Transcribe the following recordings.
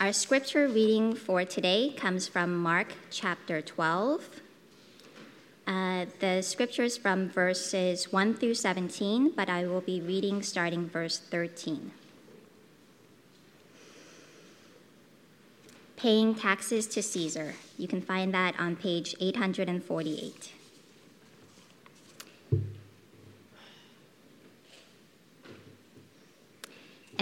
Our scripture reading for today comes from Mark chapter 12. Uh, the scriptures from verses 1 through 17, but I will be reading starting verse 13. Paying taxes to Caesar. You can find that on page 848.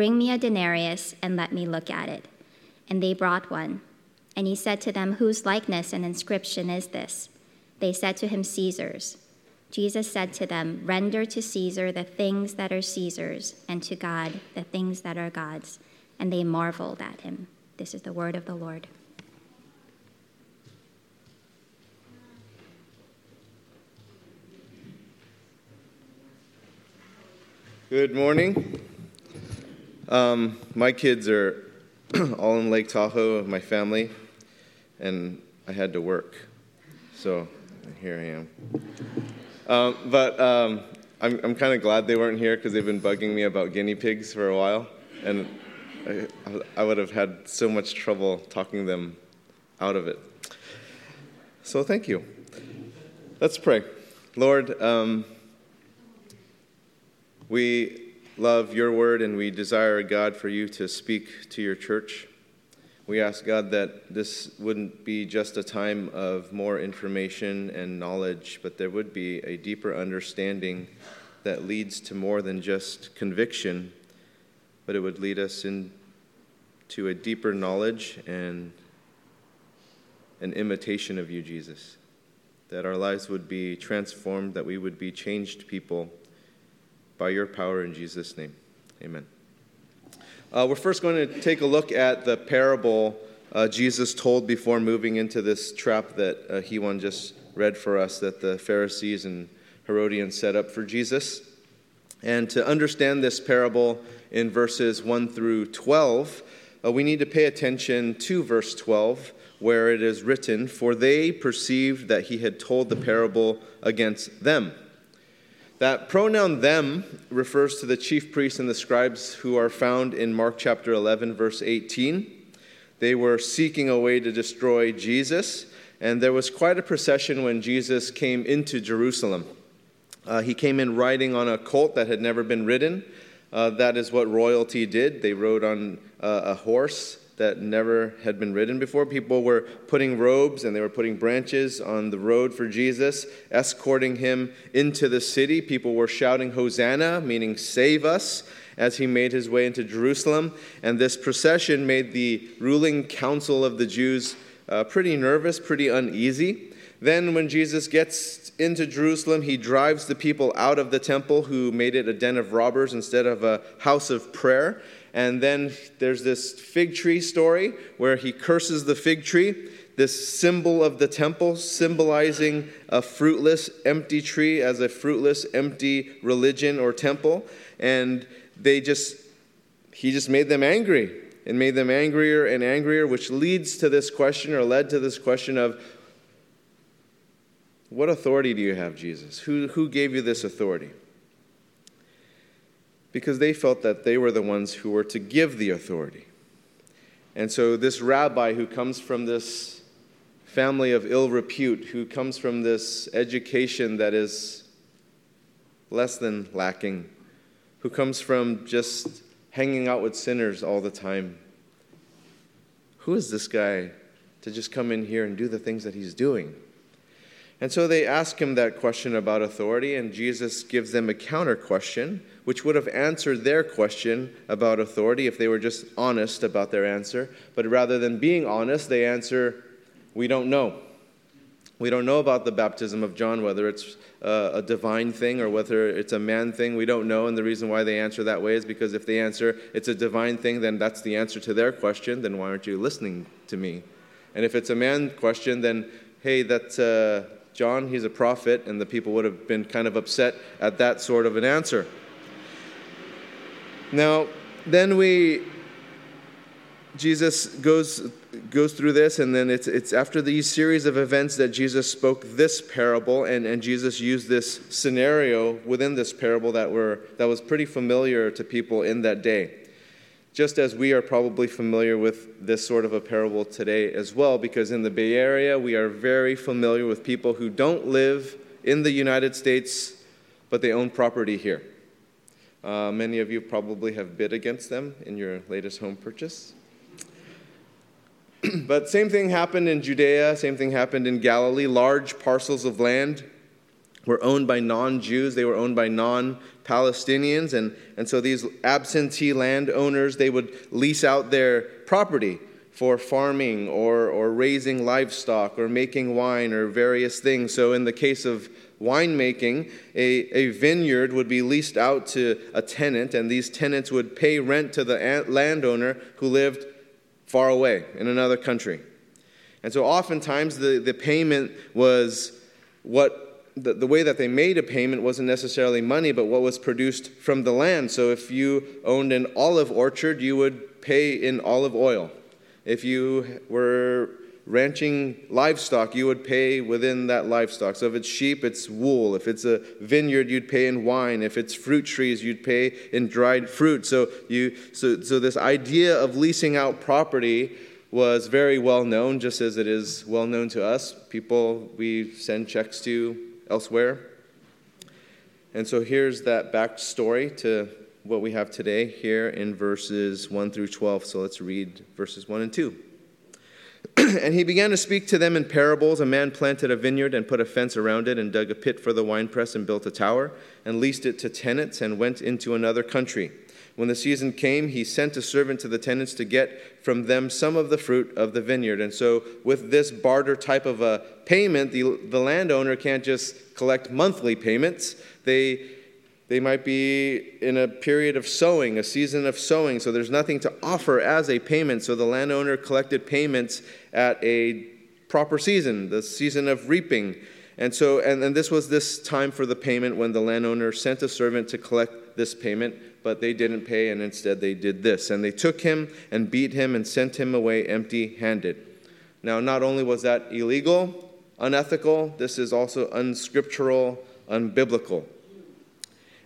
Bring me a denarius and let me look at it. And they brought one. And he said to them, Whose likeness and inscription is this? They said to him, Caesar's. Jesus said to them, Render to Caesar the things that are Caesar's, and to God the things that are God's. And they marveled at him. This is the word of the Lord. Good morning. Um, my kids are all in Lake Tahoe, my family, and I had to work. So here I am. Um, but um, I'm, I'm kind of glad they weren't here because they've been bugging me about guinea pigs for a while. And I, I would have had so much trouble talking them out of it. So thank you. Let's pray. Lord, um, we love your word and we desire, God, for you to speak to your church. We ask, God, that this wouldn't be just a time of more information and knowledge, but there would be a deeper understanding that leads to more than just conviction, but it would lead us into a deeper knowledge and an imitation of you, Jesus. That our lives would be transformed, that we would be changed people by your power in Jesus' name. Amen. Uh, we're first going to take a look at the parable uh, Jesus told before moving into this trap that uh, he one just read for us that the Pharisees and Herodians set up for Jesus. And to understand this parable in verses 1 through 12, uh, we need to pay attention to verse 12, where it is written, For they perceived that he had told the parable against them. That pronoun them refers to the chief priests and the scribes who are found in Mark chapter 11, verse 18. They were seeking a way to destroy Jesus, and there was quite a procession when Jesus came into Jerusalem. Uh, he came in riding on a colt that had never been ridden. Uh, that is what royalty did. They rode on uh, a horse that never had been ridden before. People were putting robes and they were putting branches on the road for Jesus, escorting him into the city. People were shouting, Hosanna, meaning save us, as he made his way into Jerusalem. And this procession made the ruling council of the Jews uh, pretty nervous, pretty uneasy. Then, when Jesus gets into Jerusalem, he drives the people out of the temple who made it a den of robbers instead of a house of prayer. And then there's this fig tree story where he curses the fig tree, this symbol of the temple, symbolizing a fruitless, empty tree as a fruitless, empty religion or temple. And they just, he just made them angry and made them angrier and angrier, which leads to this question or led to this question of what authority do you have, Jesus? Who, who gave you this authority? Because they felt that they were the ones who were to give the authority. And so, this rabbi who comes from this family of ill repute, who comes from this education that is less than lacking, who comes from just hanging out with sinners all the time, who is this guy to just come in here and do the things that he's doing? And so they ask him that question about authority, and Jesus gives them a counter question which would have answered their question about authority if they were just honest about their answer. But rather than being honest, they answer, We don't know. We don't know about the baptism of John, whether it's uh, a divine thing or whether it's a man thing. We don't know. And the reason why they answer that way is because if they answer it's a divine thing, then that's the answer to their question. Then why aren't you listening to me? And if it's a man question, then hey, that's uh, John, he's a prophet. And the people would have been kind of upset at that sort of an answer. Now, then we Jesus goes, goes through this, and then it's, it's after these series of events that Jesus spoke this parable, and, and Jesus used this scenario within this parable that, were, that was pretty familiar to people in that day. Just as we are probably familiar with this sort of a parable today as well, because in the Bay Area, we are very familiar with people who don't live in the United States, but they own property here. Uh, many of you probably have bid against them in your latest home purchase. but same thing happened in Judea, same thing happened in Galilee. Large parcels of land were owned by non Jews, they were owned by non Palestinians. And, and so these absentee landowners, they would lease out their property for farming or, or raising livestock or making wine or various things. So, in the case of winemaking, a, a vineyard would be leased out to a tenant, and these tenants would pay rent to the landowner who lived far away in another country. And so oftentimes the, the payment was what the, the way that they made a payment wasn't necessarily money, but what was produced from the land. So if you owned an olive orchard, you would pay in olive oil. If you were ranching livestock, you would pay within that livestock. So if it's sheep, it's wool. If it's a vineyard, you'd pay in wine. If it's fruit trees, you'd pay in dried fruit. So you so so this idea of leasing out property was very well known, just as it is well known to us. People we send checks to elsewhere. And so here's that backstory to what we have today here in verses 1 through 12. So let's read verses 1 and 2. and he began to speak to them in parables. A man planted a vineyard and put a fence around it, and dug a pit for the winepress, and built a tower, and leased it to tenants, and went into another country. When the season came, he sent a servant to the tenants to get from them some of the fruit of the vineyard. And so, with this barter type of a payment, the, the landowner can't just collect monthly payments. They they might be in a period of sowing, a season of sowing, so there's nothing to offer as a payment. So the landowner collected payments at a proper season, the season of reaping. And so, and, and this was this time for the payment when the landowner sent a servant to collect this payment, but they didn't pay, and instead they did this. And they took him and beat him and sent him away empty handed. Now, not only was that illegal, unethical, this is also unscriptural, unbiblical.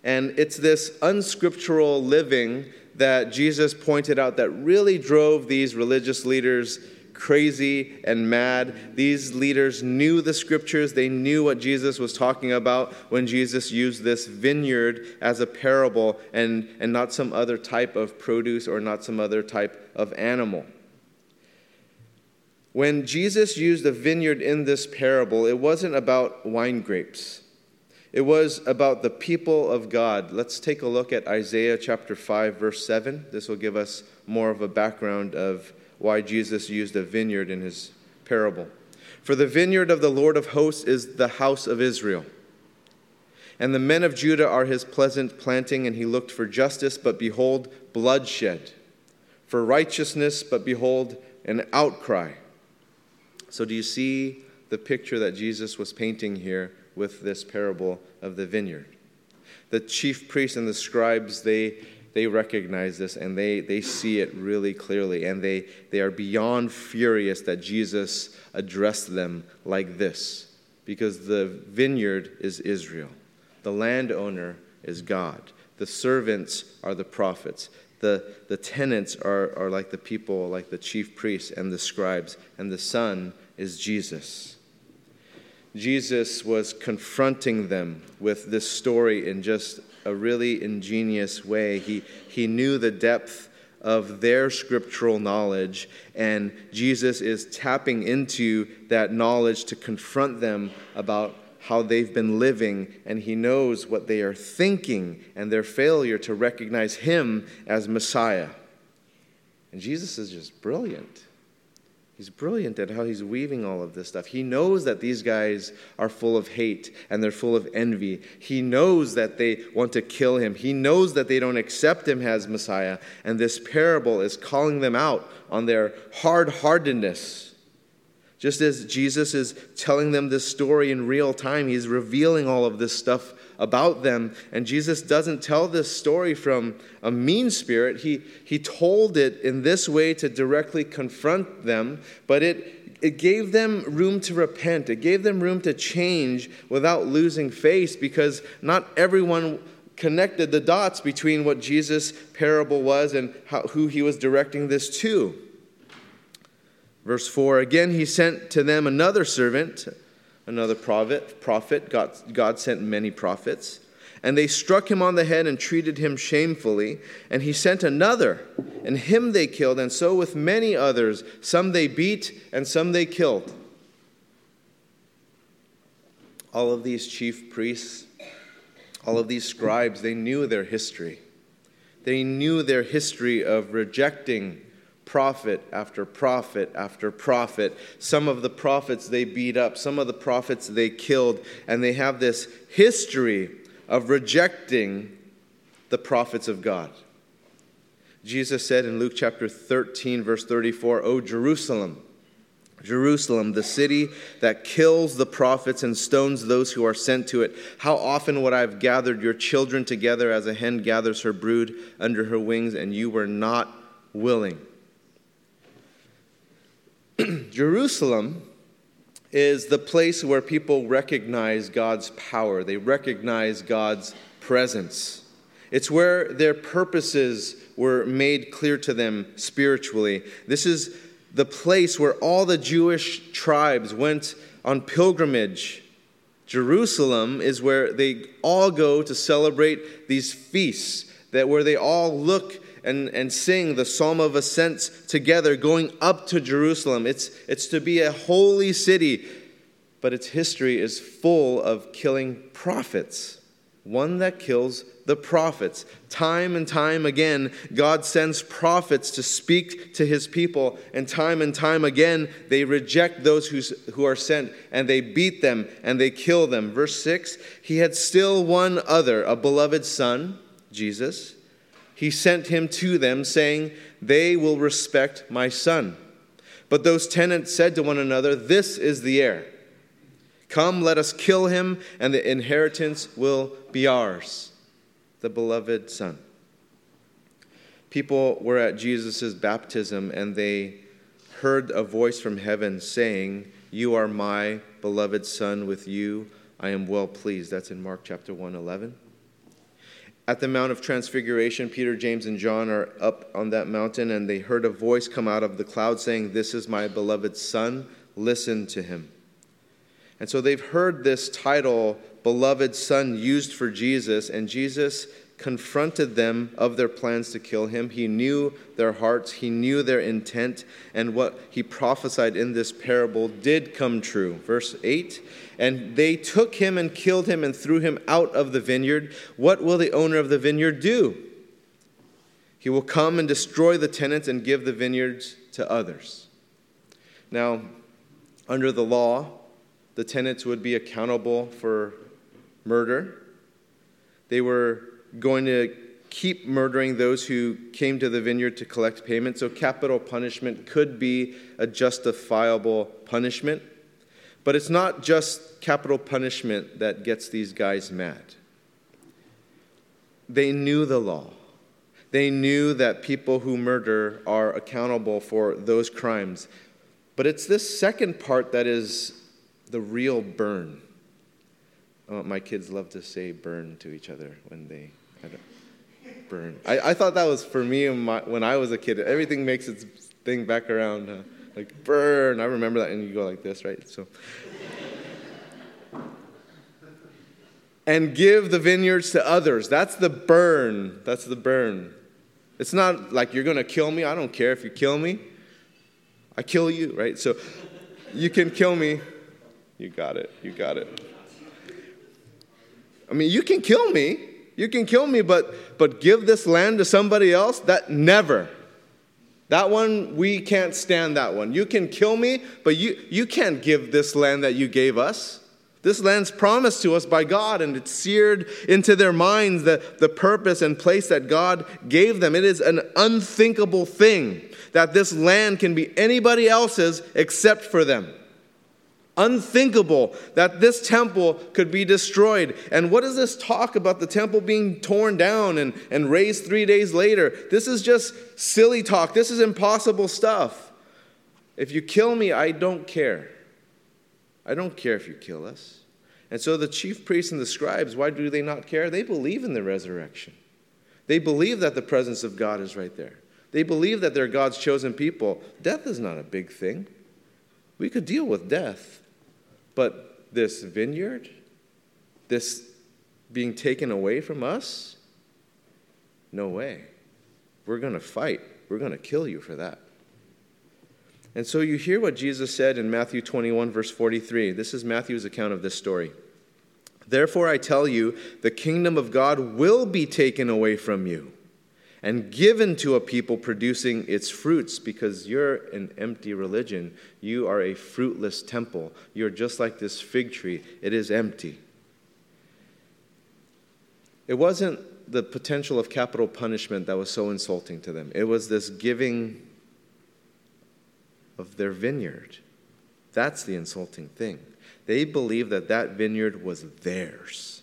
And it's this unscriptural living that Jesus pointed out that really drove these religious leaders crazy and mad. These leaders knew the scriptures, they knew what Jesus was talking about when Jesus used this vineyard as a parable and, and not some other type of produce or not some other type of animal. When Jesus used a vineyard in this parable, it wasn't about wine grapes. It was about the people of God. Let's take a look at Isaiah chapter 5, verse 7. This will give us more of a background of why Jesus used a vineyard in his parable. For the vineyard of the Lord of hosts is the house of Israel. And the men of Judah are his pleasant planting, and he looked for justice, but behold, bloodshed. For righteousness, but behold, an outcry. So, do you see the picture that Jesus was painting here with this parable of the vineyard. The chief priests and the scribes, they, they recognize this and they, they see it really clearly. And they, they are beyond furious that Jesus addressed them like this because the vineyard is Israel, the landowner is God, the servants are the prophets. The, the tenants are, are like the people, like the chief priests and the scribes, and the Son is Jesus. Jesus was confronting them with this story in just a really ingenious way. He, he knew the depth of their scriptural knowledge, and Jesus is tapping into that knowledge to confront them about how they've been living, and he knows what they are thinking and their failure to recognize him as Messiah. And Jesus is just brilliant. He's brilliant at how he's weaving all of this stuff. He knows that these guys are full of hate and they're full of envy. He knows that they want to kill him. He knows that they don't accept him as Messiah. And this parable is calling them out on their hard heartedness. Just as Jesus is telling them this story in real time, he's revealing all of this stuff about them. And Jesus doesn't tell this story from a mean spirit. He, he told it in this way to directly confront them, but it, it gave them room to repent. It gave them room to change without losing face because not everyone connected the dots between what Jesus' parable was and how, who he was directing this to. Verse 4 Again, he sent to them another servant another prophet. prophet. God, God sent many prophets. And they struck him on the head and treated him shamefully. And he sent another, and him they killed, and so with many others. Some they beat, and some they killed. All of these chief priests, all of these scribes, they knew their history. They knew their history of rejecting prophet after prophet after prophet. Some of the prophets they beat up, some of the prophets they killed, and they have this history of rejecting the prophets of God. Jesus said in Luke chapter 13, verse 34, O Jerusalem, Jerusalem, the city that kills the prophets and stones those who are sent to it. How often would I have gathered your children together as a hen gathers her brood under her wings, and you were not willing? Jerusalem is the place where people recognize God's power, they recognize God's presence. It's where their purposes were made clear to them spiritually. This is the place where all the Jewish tribes went on pilgrimage. Jerusalem is where they all go to celebrate these feasts, that where they all look and, and sing the Psalm of Ascents together, going up to Jerusalem. It's, it's to be a holy city, but its history is full of killing prophets. One that kills the prophets. Time and time again, God sends prophets to speak to his people, and time and time again, they reject those who's, who are sent, and they beat them and they kill them. Verse 6 He had still one other, a beloved son, Jesus he sent him to them, saying, They will respect my son. But those tenants said to one another, This is the heir. Come, let us kill him, and the inheritance will be ours. The beloved son. People were at Jesus' baptism, and they heard a voice from heaven saying, You are my beloved son, with you I am well pleased. That's in Mark chapter 1 11. At the Mount of Transfiguration, Peter, James, and John are up on that mountain, and they heard a voice come out of the cloud saying, This is my beloved Son, listen to him. And so they've heard this title, Beloved Son, used for Jesus, and Jesus confronted them of their plans to kill him. He knew their hearts, he knew their intent, and what he prophesied in this parable did come true. Verse 8 And they took him and killed him and threw him out of the vineyard. What will the owner of the vineyard do? He will come and destroy the tenants and give the vineyards to others. Now, under the law, the tenants would be accountable for murder. They were going to keep murdering those who came to the vineyard to collect payment. So, capital punishment could be a justifiable punishment. But it's not just capital punishment that gets these guys mad. They knew the law. They knew that people who murder are accountable for those crimes. But it's this second part that is the real burn. Oh, my kids love to say burn to each other when they burn. I, I thought that was for me my, when I was a kid. Everything makes its thing back around. Huh? Like burn. I remember that, and you go like this, right? So. and give the vineyards to others. That's the burn. That's the burn. It's not like you're going to kill me. I don't care if you kill me. I kill you, right? So you can kill me. You got it. You got it. I mean, you can kill me. You can kill me, but, but give this land to somebody else? That never. That one, we can't stand that one. You can kill me, but you, you can't give this land that you gave us. This land's promised to us by God, and it's seared into their minds the, the purpose and place that God gave them. It is an unthinkable thing that this land can be anybody else's except for them. Unthinkable that this temple could be destroyed. And what is this talk about the temple being torn down and, and raised three days later? This is just silly talk. This is impossible stuff. If you kill me, I don't care. I don't care if you kill us. And so the chief priests and the scribes, why do they not care? They believe in the resurrection. They believe that the presence of God is right there. They believe that they're God's chosen people. Death is not a big thing. We could deal with death. But this vineyard, this being taken away from us, no way. We're going to fight. We're going to kill you for that. And so you hear what Jesus said in Matthew 21, verse 43. This is Matthew's account of this story. Therefore, I tell you, the kingdom of God will be taken away from you and given to a people producing its fruits because you're an empty religion. You are a fruitless temple. You're just like this fig tree, it is empty. It wasn't the potential of capital punishment that was so insulting to them, it was this giving of their vineyard. That's the insulting thing. They believed that that vineyard was theirs,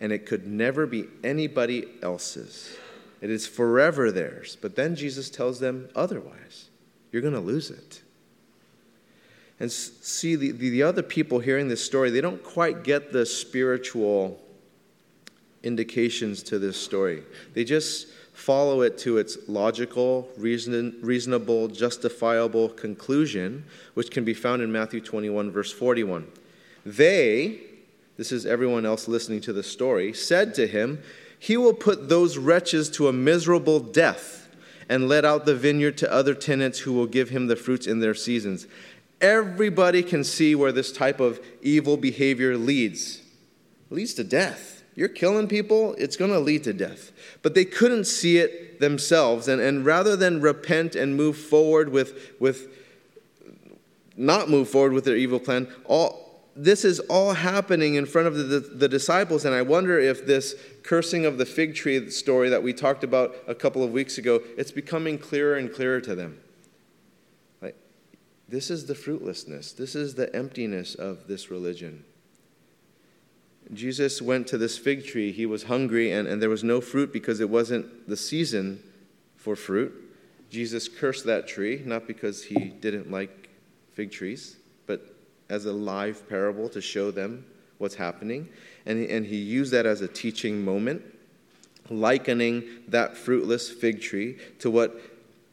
and it could never be anybody else's. It is forever theirs. But then Jesus tells them otherwise. You're going to lose it. And see, the, the other people hearing this story, they don't quite get the spiritual indications to this story. They just follow it to its logical, reason, reasonable, justifiable conclusion, which can be found in Matthew 21, verse 41. They, this is everyone else listening to the story, said to him, He will put those wretches to a miserable death and let out the vineyard to other tenants who will give him the fruits in their seasons. Everybody can see where this type of evil behavior leads. It leads to death. You're killing people, it's going to lead to death. But they couldn't see it themselves. And, and rather than repent and move forward with, with, not move forward with their evil plan, all, this is all happening in front of the, the, the disciples. And I wonder if this cursing of the fig tree story that we talked about a couple of weeks ago, it's becoming clearer and clearer to them. Like, this is the fruitlessness, this is the emptiness of this religion. Jesus went to this fig tree. He was hungry, and, and there was no fruit because it wasn't the season for fruit. Jesus cursed that tree, not because he didn't like fig trees, as a live parable to show them what's happening. And and he used that as a teaching moment, likening that fruitless fig tree to what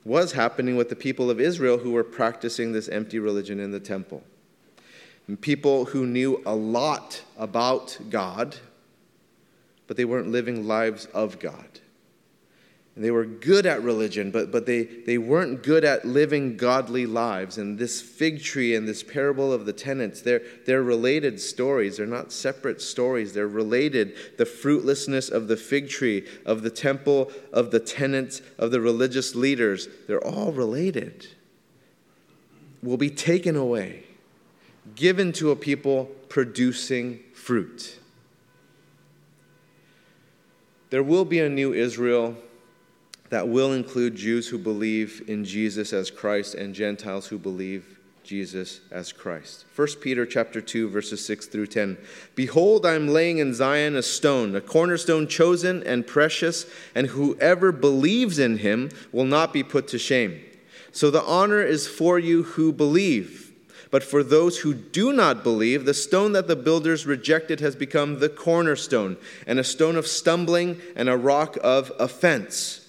was happening with the people of Israel who were practicing this empty religion in the temple and people who knew a lot about God, but they weren't living lives of God. And they were good at religion, but, but they, they weren't good at living godly lives. And this fig tree and this parable of the tenants, they're, they're related stories. They're not separate stories. They're related. The fruitlessness of the fig tree, of the temple, of the tenants, of the religious leaders, they're all related. Will be taken away given to a people producing fruit. There will be a new Israel that will include Jews who believe in Jesus as Christ and Gentiles who believe Jesus as Christ. 1 Peter chapter 2 verses 6 through 10. Behold, I am laying in Zion a stone, a cornerstone chosen and precious, and whoever believes in him will not be put to shame. So the honor is for you who believe. But for those who do not believe, the stone that the builders rejected has become the cornerstone, and a stone of stumbling and a rock of offense.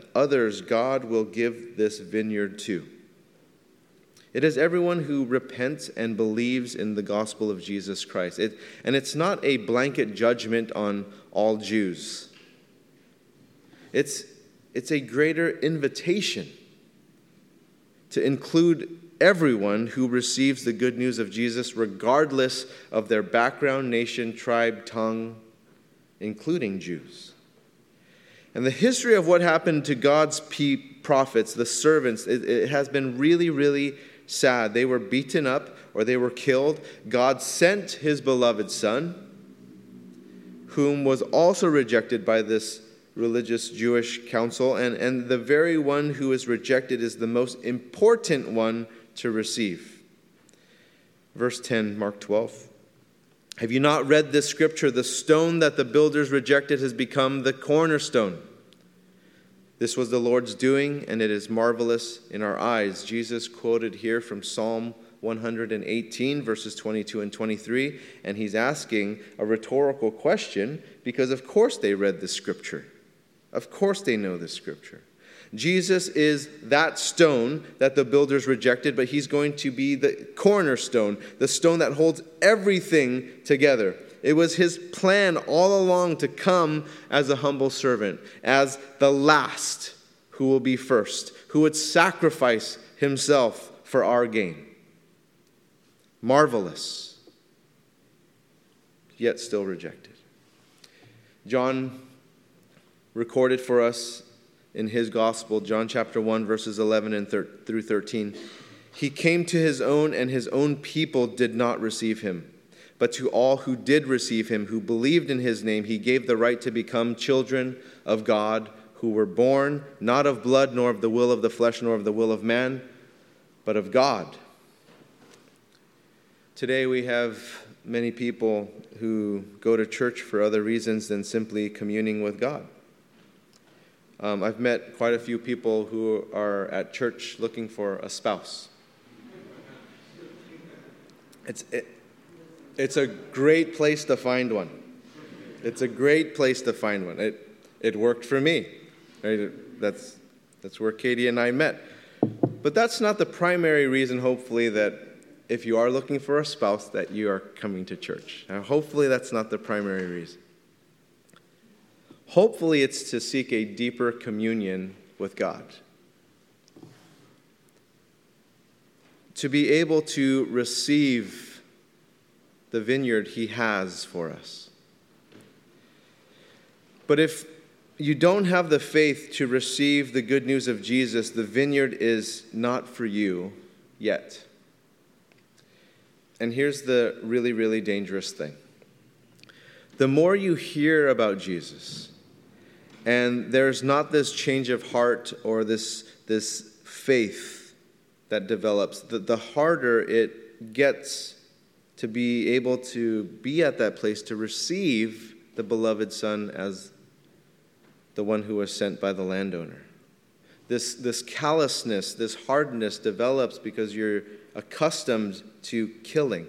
others God will give this vineyard to. It is everyone who repents and believes in the gospel of Jesus Christ. It, and it's not a blanket judgment on all Jews, it's, it's a greater invitation to include everyone who receives the good news of Jesus, regardless of their background, nation, tribe, tongue, including Jews. And the history of what happened to God's prophets, the servants, it, it has been really, really sad. They were beaten up or they were killed. God sent his beloved Son, whom was also rejected by this religious Jewish council. And, and the very one who is rejected is the most important one to receive. Verse 10, Mark 12. Have you not read this scripture? The stone that the builders rejected has become the cornerstone. This was the Lord's doing, and it is marvelous in our eyes. Jesus quoted here from Psalm 118, verses 22 and 23, and he's asking a rhetorical question because, of course, they read the scripture. Of course, they know the scripture. Jesus is that stone that the builders rejected, but he's going to be the cornerstone, the stone that holds everything together. It was his plan all along to come as a humble servant, as the last who will be first, who would sacrifice himself for our gain. Marvelous, yet still rejected. John recorded for us in his gospel, John chapter 1, verses 11 and thir- through 13. He came to his own, and his own people did not receive him. But to all who did receive him, who believed in his name, he gave the right to become children of God, who were born not of blood, nor of the will of the flesh, nor of the will of man, but of God. Today we have many people who go to church for other reasons than simply communing with God. Um, I've met quite a few people who are at church looking for a spouse. It's, it, it's a great place to find one. It's a great place to find one. It, it worked for me. Right? That's, that's where Katie and I met. But that's not the primary reason, hopefully, that if you are looking for a spouse, that you are coming to church. Now, hopefully, that's not the primary reason. Hopefully, it's to seek a deeper communion with God. To be able to receive the vineyard he has for us. But if you don't have the faith to receive the good news of Jesus, the vineyard is not for you yet. And here's the really, really dangerous thing the more you hear about Jesus, and there's not this change of heart or this, this faith that develops, the, the harder it gets to be able to be at that place to receive the beloved Son as the one who was sent by the landowner. This, this callousness, this hardness develops because you're accustomed to killing.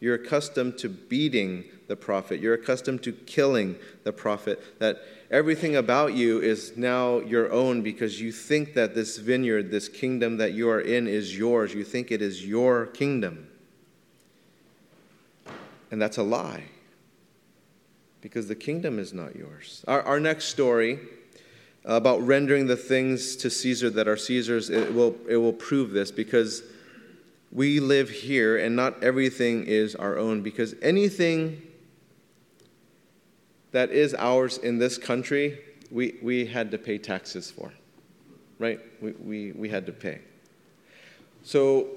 You're accustomed to beating the prophet. You're accustomed to killing the prophet. That everything about you is now your own because you think that this vineyard, this kingdom that you are in, is yours. You think it is your kingdom. And that's a lie because the kingdom is not yours. Our, our next story about rendering the things to Caesar that are Caesar's, it will, it will prove this because we live here and not everything is our own because anything that is ours in this country, we, we had to pay taxes for, right? We, we, we had to pay. So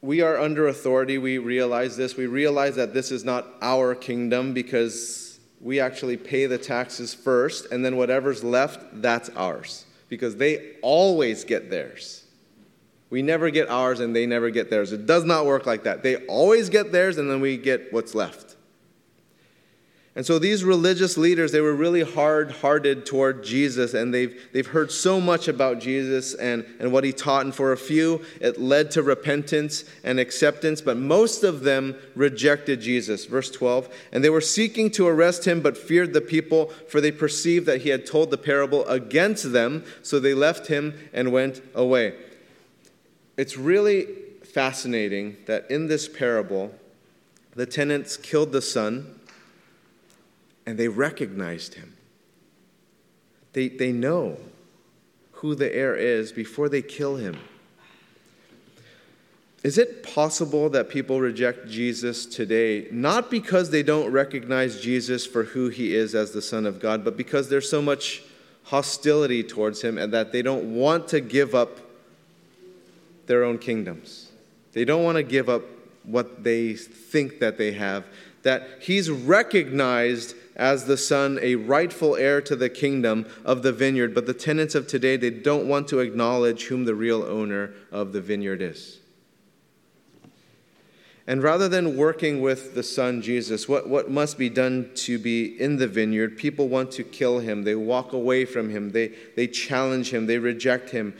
we are under authority. We realize this. We realize that this is not our kingdom because we actually pay the taxes first, and then whatever's left, that's ours. Because they always get theirs. We never get ours and they never get theirs. It does not work like that. They always get theirs, and then we get what's left. And so these religious leaders, they were really hard-hearted toward Jesus, and they've, they've heard so much about Jesus and, and what he taught. And for a few, it led to repentance and acceptance, but most of them rejected Jesus. Verse 12, and they were seeking to arrest him, but feared the people, for they perceived that he had told the parable against them, so they left him and went away. It's really fascinating that in this parable, the tenants killed the son and they recognized him. They, they know who the heir is before they kill him. Is it possible that people reject Jesus today, not because they don't recognize Jesus for who he is as the Son of God, but because there's so much hostility towards him and that they don't want to give up their own kingdoms? They don't want to give up what they think that they have, that he's recognized as the son, a rightful heir to the kingdom of the vineyard. But the tenants of today, they don't want to acknowledge whom the real owner of the vineyard is. And rather than working with the son Jesus, what, what must be done to be in the vineyard? People want to kill him. They walk away from him. They, they challenge him. They reject him.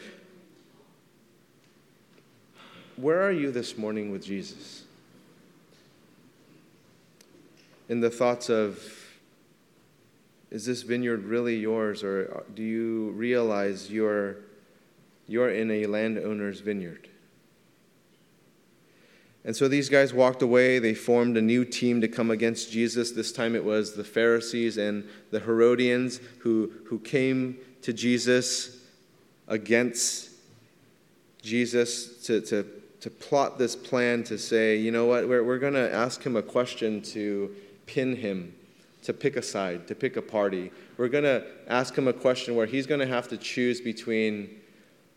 Where are you this morning with Jesus? In the thoughts of is this vineyard really yours, or do you realize you're, you're in a landowner's vineyard? And so these guys walked away. They formed a new team to come against Jesus. This time it was the Pharisees and the Herodians who, who came to Jesus against Jesus to, to, to plot this plan to say, you know what, we're, we're going to ask him a question to pin him to pick a side, to pick a party. We're going to ask him a question where he's going to have to choose between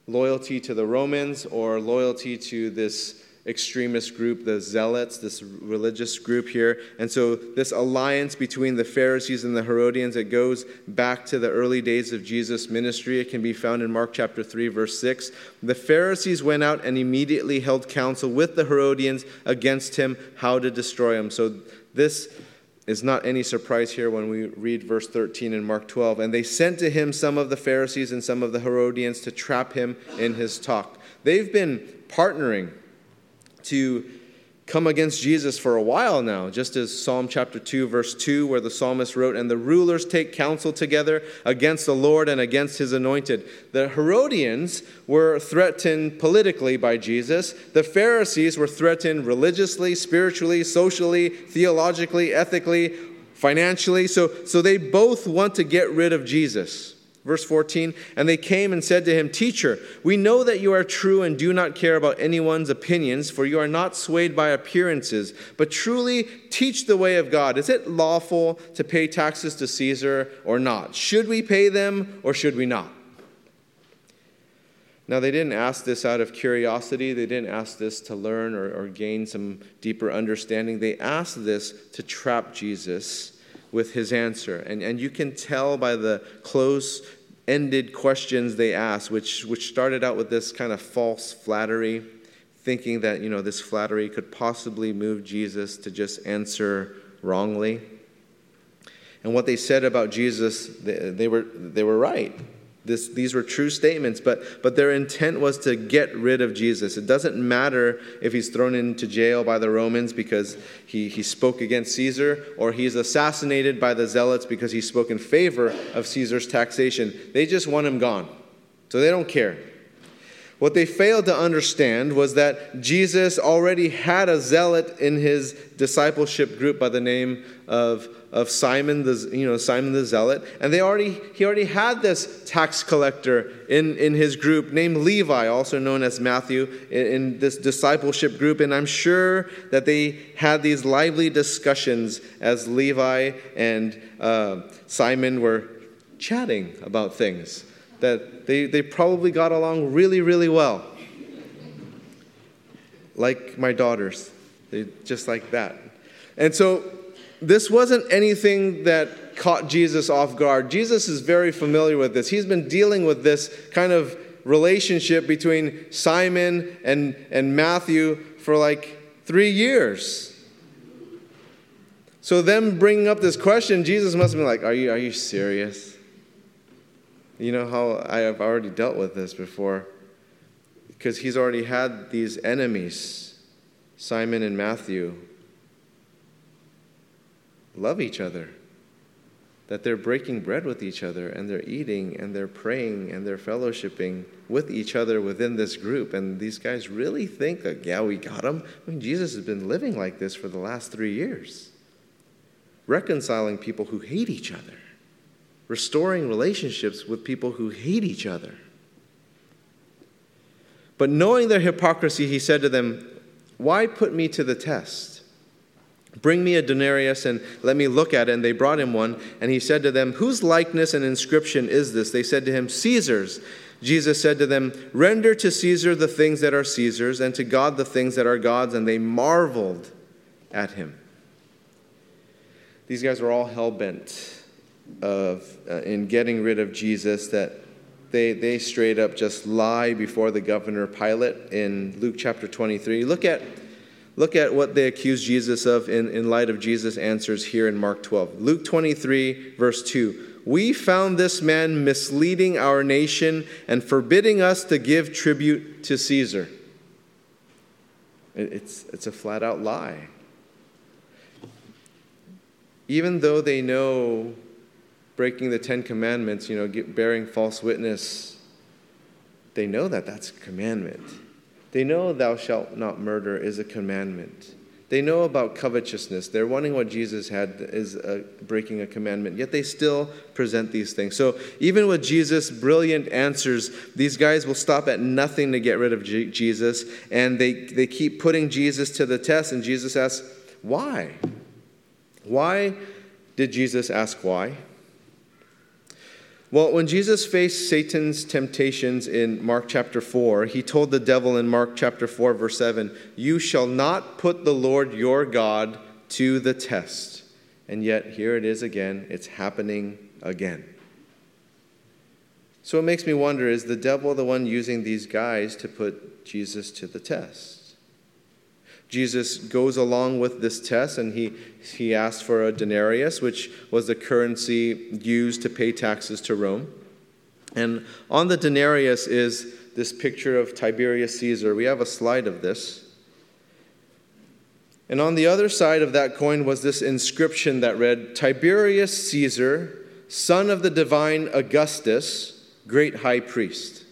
loyalty to the Romans or loyalty to this extremist group, the Zealots, this religious group here. And so, this alliance between the Pharisees and the Herodians, it goes back to the early days of Jesus' ministry. It can be found in Mark chapter 3, verse 6. The Pharisees went out and immediately held counsel with the Herodians against him, how to destroy him. So, this is not any surprise here when we read verse 13 in Mark 12. And they sent to him some of the Pharisees and some of the Herodians to trap him in his talk. They've been partnering to come against Jesus for a while now, just as Psalm chapter 2, verse 2, where the psalmist wrote, And the rulers take counsel together against the Lord and against his anointed. The Herodians were threatened politically by Jesus, the Pharisees were threatened religiously, spiritually, socially, theologically, ethically, financially. So, so they both want to get rid of Jesus. Verse 14, and they came and said to him, Teacher, we know that you are true and do not care about anyone's opinions, for you are not swayed by appearances, but truly teach the way of God. Is it lawful to pay taxes to Caesar or not? Should we pay them or should we not? Now, they didn't ask this out of curiosity. They didn't ask this to learn or, or gain some deeper understanding. They asked this to trap Jesus with his answer. And, and you can tell by the close ended questions they asked, which, which started out with this kind of false flattery, thinking that, you know, this flattery could possibly move Jesus to just answer wrongly. And what they said about Jesus, they, they were, they were right. This, these were true statements, but, but their intent was to get rid of Jesus. It doesn't matter if he's thrown into jail by the Romans because he, he spoke against Caesar, or he's assassinated by the Zealots because he spoke in favor of Caesar's taxation. They just want him gone. So they don't care. What they failed to understand was that Jesus already had a zealot in his discipleship group by the name of, of Simon the you know Simon the Zealot, and they already he already had this tax collector in, in his group named Levi, also known as Matthew, in, in this discipleship group, and I'm sure that they had these lively discussions as Levi and uh, Simon were chatting about things that they, they probably got along really, really well. Like my daughters, they just like that. And so this wasn't anything that caught Jesus off guard. Jesus is very familiar with this. He's been dealing with this kind of relationship between Simon and, and Matthew for like three years. So, them bringing up this question, Jesus must have been like, Are you, are you serious? You know how I have already dealt with this before? Because he's already had these enemies, Simon and Matthew, love each other. That they're breaking bread with each other and they're eating and they're praying and they're fellowshipping with each other within this group. And these guys really think that, yeah, we got them. I mean, Jesus has been living like this for the last three years reconciling people who hate each other, restoring relationships with people who hate each other. But knowing their hypocrisy, he said to them, Why put me to the test? Bring me a denarius and let me look at it. And they brought him one. And he said to them, Whose likeness and inscription is this? They said to him, Caesar's. Jesus said to them, Render to Caesar the things that are Caesar's, and to God the things that are God's. And they marveled at him. These guys were all hell bent of uh, in getting rid of Jesus. That they they straight up just lie before the governor Pilate in Luke chapter 23. Look at look at what they accuse Jesus of in, in light of Jesus' answers here in Mark 12. Luke 23, verse 2. We found this man misleading our nation and forbidding us to give tribute to Caesar. It's, it's a flat out lie even though they know breaking the Ten Commandments, you know, bearing false witness, they know that that's a commandment. They know thou shalt not murder is a commandment. They know about covetousness. They're wanting what Jesus had is breaking a commandment, yet they still present these things. So even with Jesus' brilliant answers, these guys will stop at nothing to get rid of G- Jesus, and they, they keep putting Jesus to the test, and Jesus asks, Why? Why did Jesus ask why? Well, when Jesus faced Satan's temptations in Mark chapter 4, he told the devil in Mark chapter 4, verse 7, You shall not put the Lord your God to the test. And yet, here it is again, it's happening again. So it makes me wonder is the devil the one using these guys to put Jesus to the test? Jesus goes along with this test and he, he asks for a denarius, which was the currency used to pay taxes to Rome. And on the denarius is this picture of Tiberius Caesar. We have a slide of this. And on the other side of that coin was this inscription that read Tiberius Caesar, son of the divine Augustus, great high priest.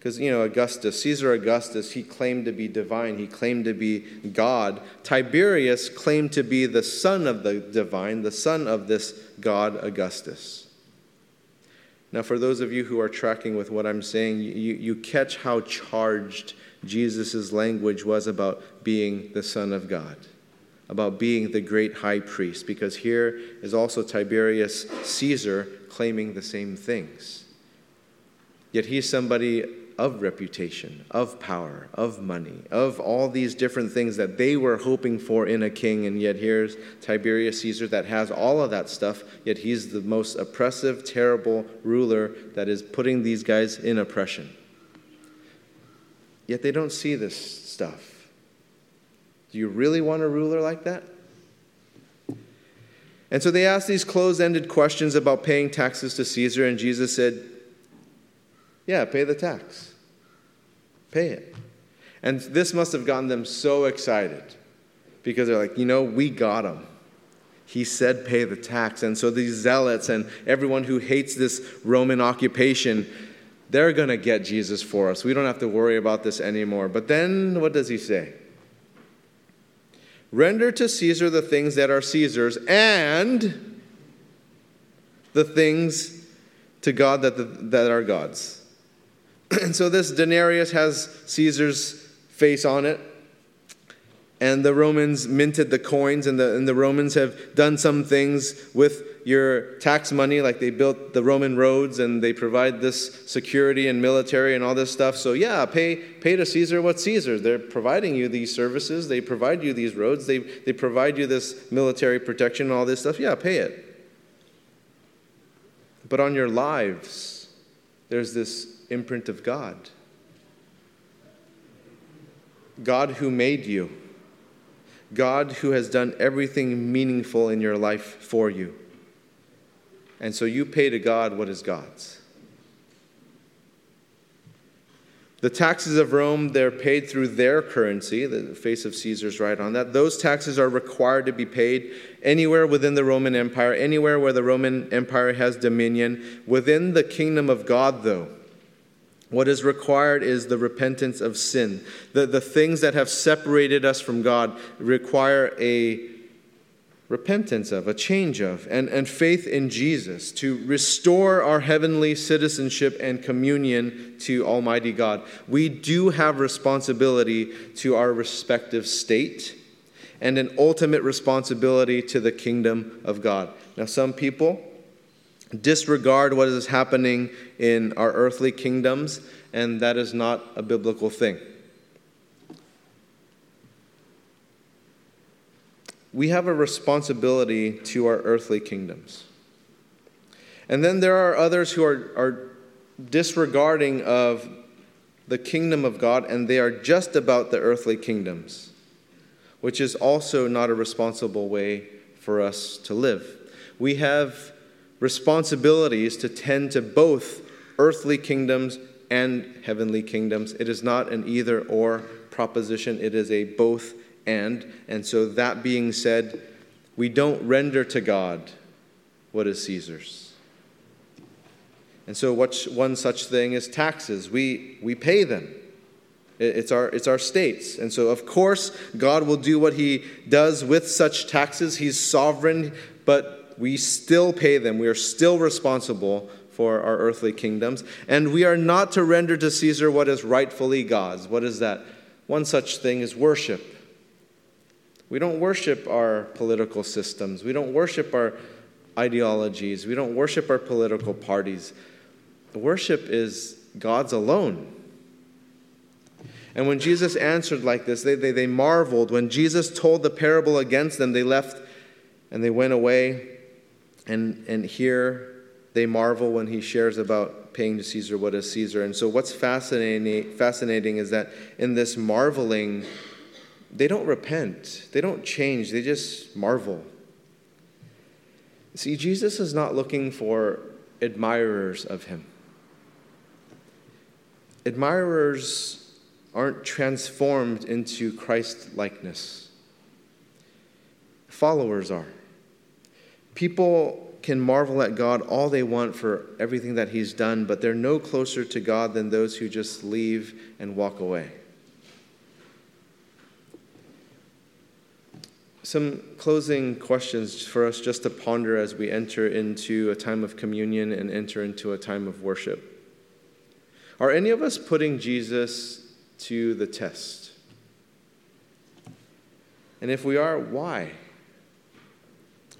Because, you know, Augustus, Caesar Augustus, he claimed to be divine, he claimed to be God. Tiberius claimed to be the son of the divine, the son of this God Augustus. Now, for those of you who are tracking with what I'm saying, you, you catch how charged Jesus' language was about being the Son of God, about being the great high priest, because here is also Tiberius Caesar claiming the same things. Yet he's somebody of reputation, of power, of money, of all these different things that they were hoping for in a king. And yet here's Tiberius Caesar that has all of that stuff, yet he's the most oppressive, terrible ruler that is putting these guys in oppression. Yet they don't see this stuff. Do you really want a ruler like that? And so they asked these closed ended questions about paying taxes to Caesar, and Jesus said, Yeah, pay the tax. Pay it. And this must have gotten them so excited because they're like, you know, we got him. He said, pay the tax. And so these zealots and everyone who hates this Roman occupation, they're going to get Jesus for us. We don't have to worry about this anymore. But then what does he say? Render to Caesar the things that are Caesar's and the things to God that, the, that are God's. And so this denarius has Caesar's face on it. And the Romans minted the coins, and the, and the Romans have done some things with your tax money, like they built the Roman roads and they provide this security and military and all this stuff. So, yeah, pay, pay to Caesar what Caesar. They're providing you these services, they provide you these roads, they, they provide you this military protection and all this stuff. Yeah, pay it. But on your lives, there's this imprint of God. God who made you, God who has done everything meaningful in your life for you. And so you pay to God what is God's. The taxes of Rome, they're paid through their currency, the face of Caesar's right on that. Those taxes are required to be paid anywhere within the Roman Empire, anywhere where the Roman Empire has dominion. Within the kingdom of God, though, what is required is the repentance of sin. The, the things that have separated us from God require a repentance of, a change of, and, and faith in Jesus to restore our heavenly citizenship and communion to Almighty God. We do have responsibility to our respective state and an ultimate responsibility to the kingdom of God. Now, some people disregard what is happening in our earthly kingdoms, and that is not a biblical thing. we have a responsibility to our earthly kingdoms. And then there are others who are, are disregarding of the kingdom of God and they are just about the earthly kingdoms, which is also not a responsible way for us to live. We have responsibilities to tend to both earthly kingdoms and heavenly kingdoms. It is not an either or proposition, it is a both and. And so, that being said, we don't render to God what is Caesar's. And so, one such thing is taxes. We, we pay them. It's our, it's our states. And so, of course, God will do what he does with such taxes. He's sovereign, but we still pay them. We are still responsible for our earthly kingdoms. And we are not to render to Caesar what is rightfully God's. What is that? One such thing is worship. We don't worship our political systems. We don't worship our ideologies. We don't worship our political parties. Worship is God's alone. And when Jesus answered like this, they, they, they marveled. When Jesus told the parable against them, they left and they went away. And, and here they marvel when he shares about paying to Caesar what is Caesar. And so, what's fascinating, fascinating is that in this marveling, they don't repent, they don't change, they just marvel. See, Jesus is not looking for admirers of him. Admirers aren't transformed into Christ likeness, followers are. People can marvel at God all they want for everything that He's done, but they're no closer to God than those who just leave and walk away. Some closing questions for us just to ponder as we enter into a time of communion and enter into a time of worship. Are any of us putting Jesus to the test? And if we are, why?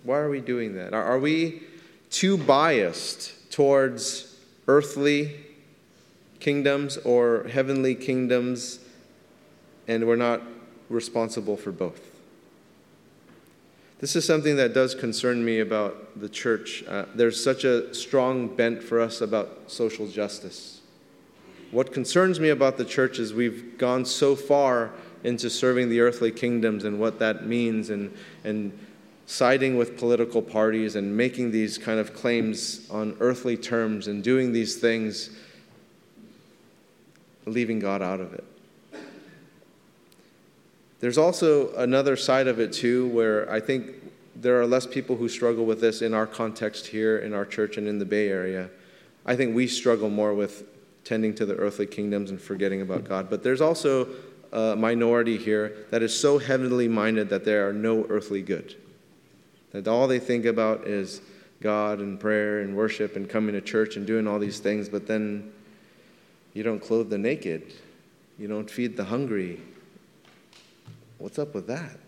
Why are we doing that? Are we too biased towards earthly kingdoms or heavenly kingdoms, and we're not responsible for both? This is something that does concern me about the church. Uh, there's such a strong bent for us about social justice. What concerns me about the church is we've gone so far into serving the earthly kingdoms and what that means and, and siding with political parties and making these kind of claims on earthly terms and doing these things, leaving God out of it. There's also another side of it, too, where I think there are less people who struggle with this in our context here in our church and in the Bay Area. I think we struggle more with tending to the earthly kingdoms and forgetting about God. But there's also a minority here that is so heavenly minded that there are no earthly good. That all they think about is God and prayer and worship and coming to church and doing all these things, but then you don't clothe the naked, you don't feed the hungry, What's up with that?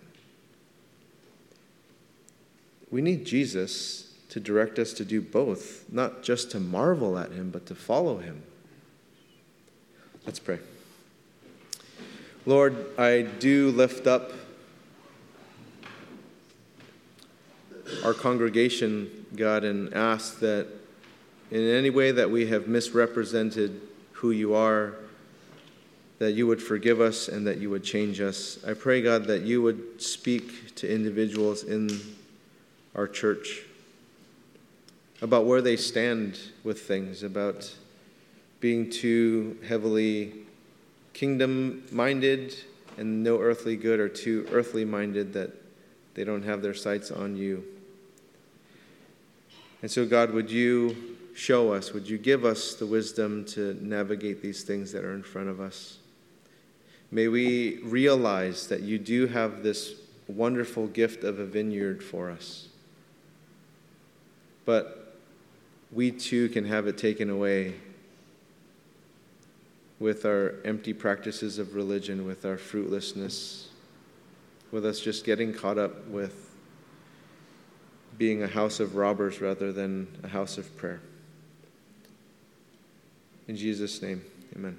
We need Jesus to direct us to do both, not just to marvel at him, but to follow him. Let's pray. Lord, I do lift up our congregation, God, and ask that in any way that we have misrepresented who you are, that you would forgive us and that you would change us. I pray, God, that you would speak to individuals in our church about where they stand with things, about being too heavily kingdom minded and no earthly good, or too earthly minded that they don't have their sights on you. And so, God, would you show us, would you give us the wisdom to navigate these things that are in front of us? May we realize that you do have this wonderful gift of a vineyard for us. But we too can have it taken away with our empty practices of religion, with our fruitlessness, with us just getting caught up with being a house of robbers rather than a house of prayer. In Jesus' name, amen.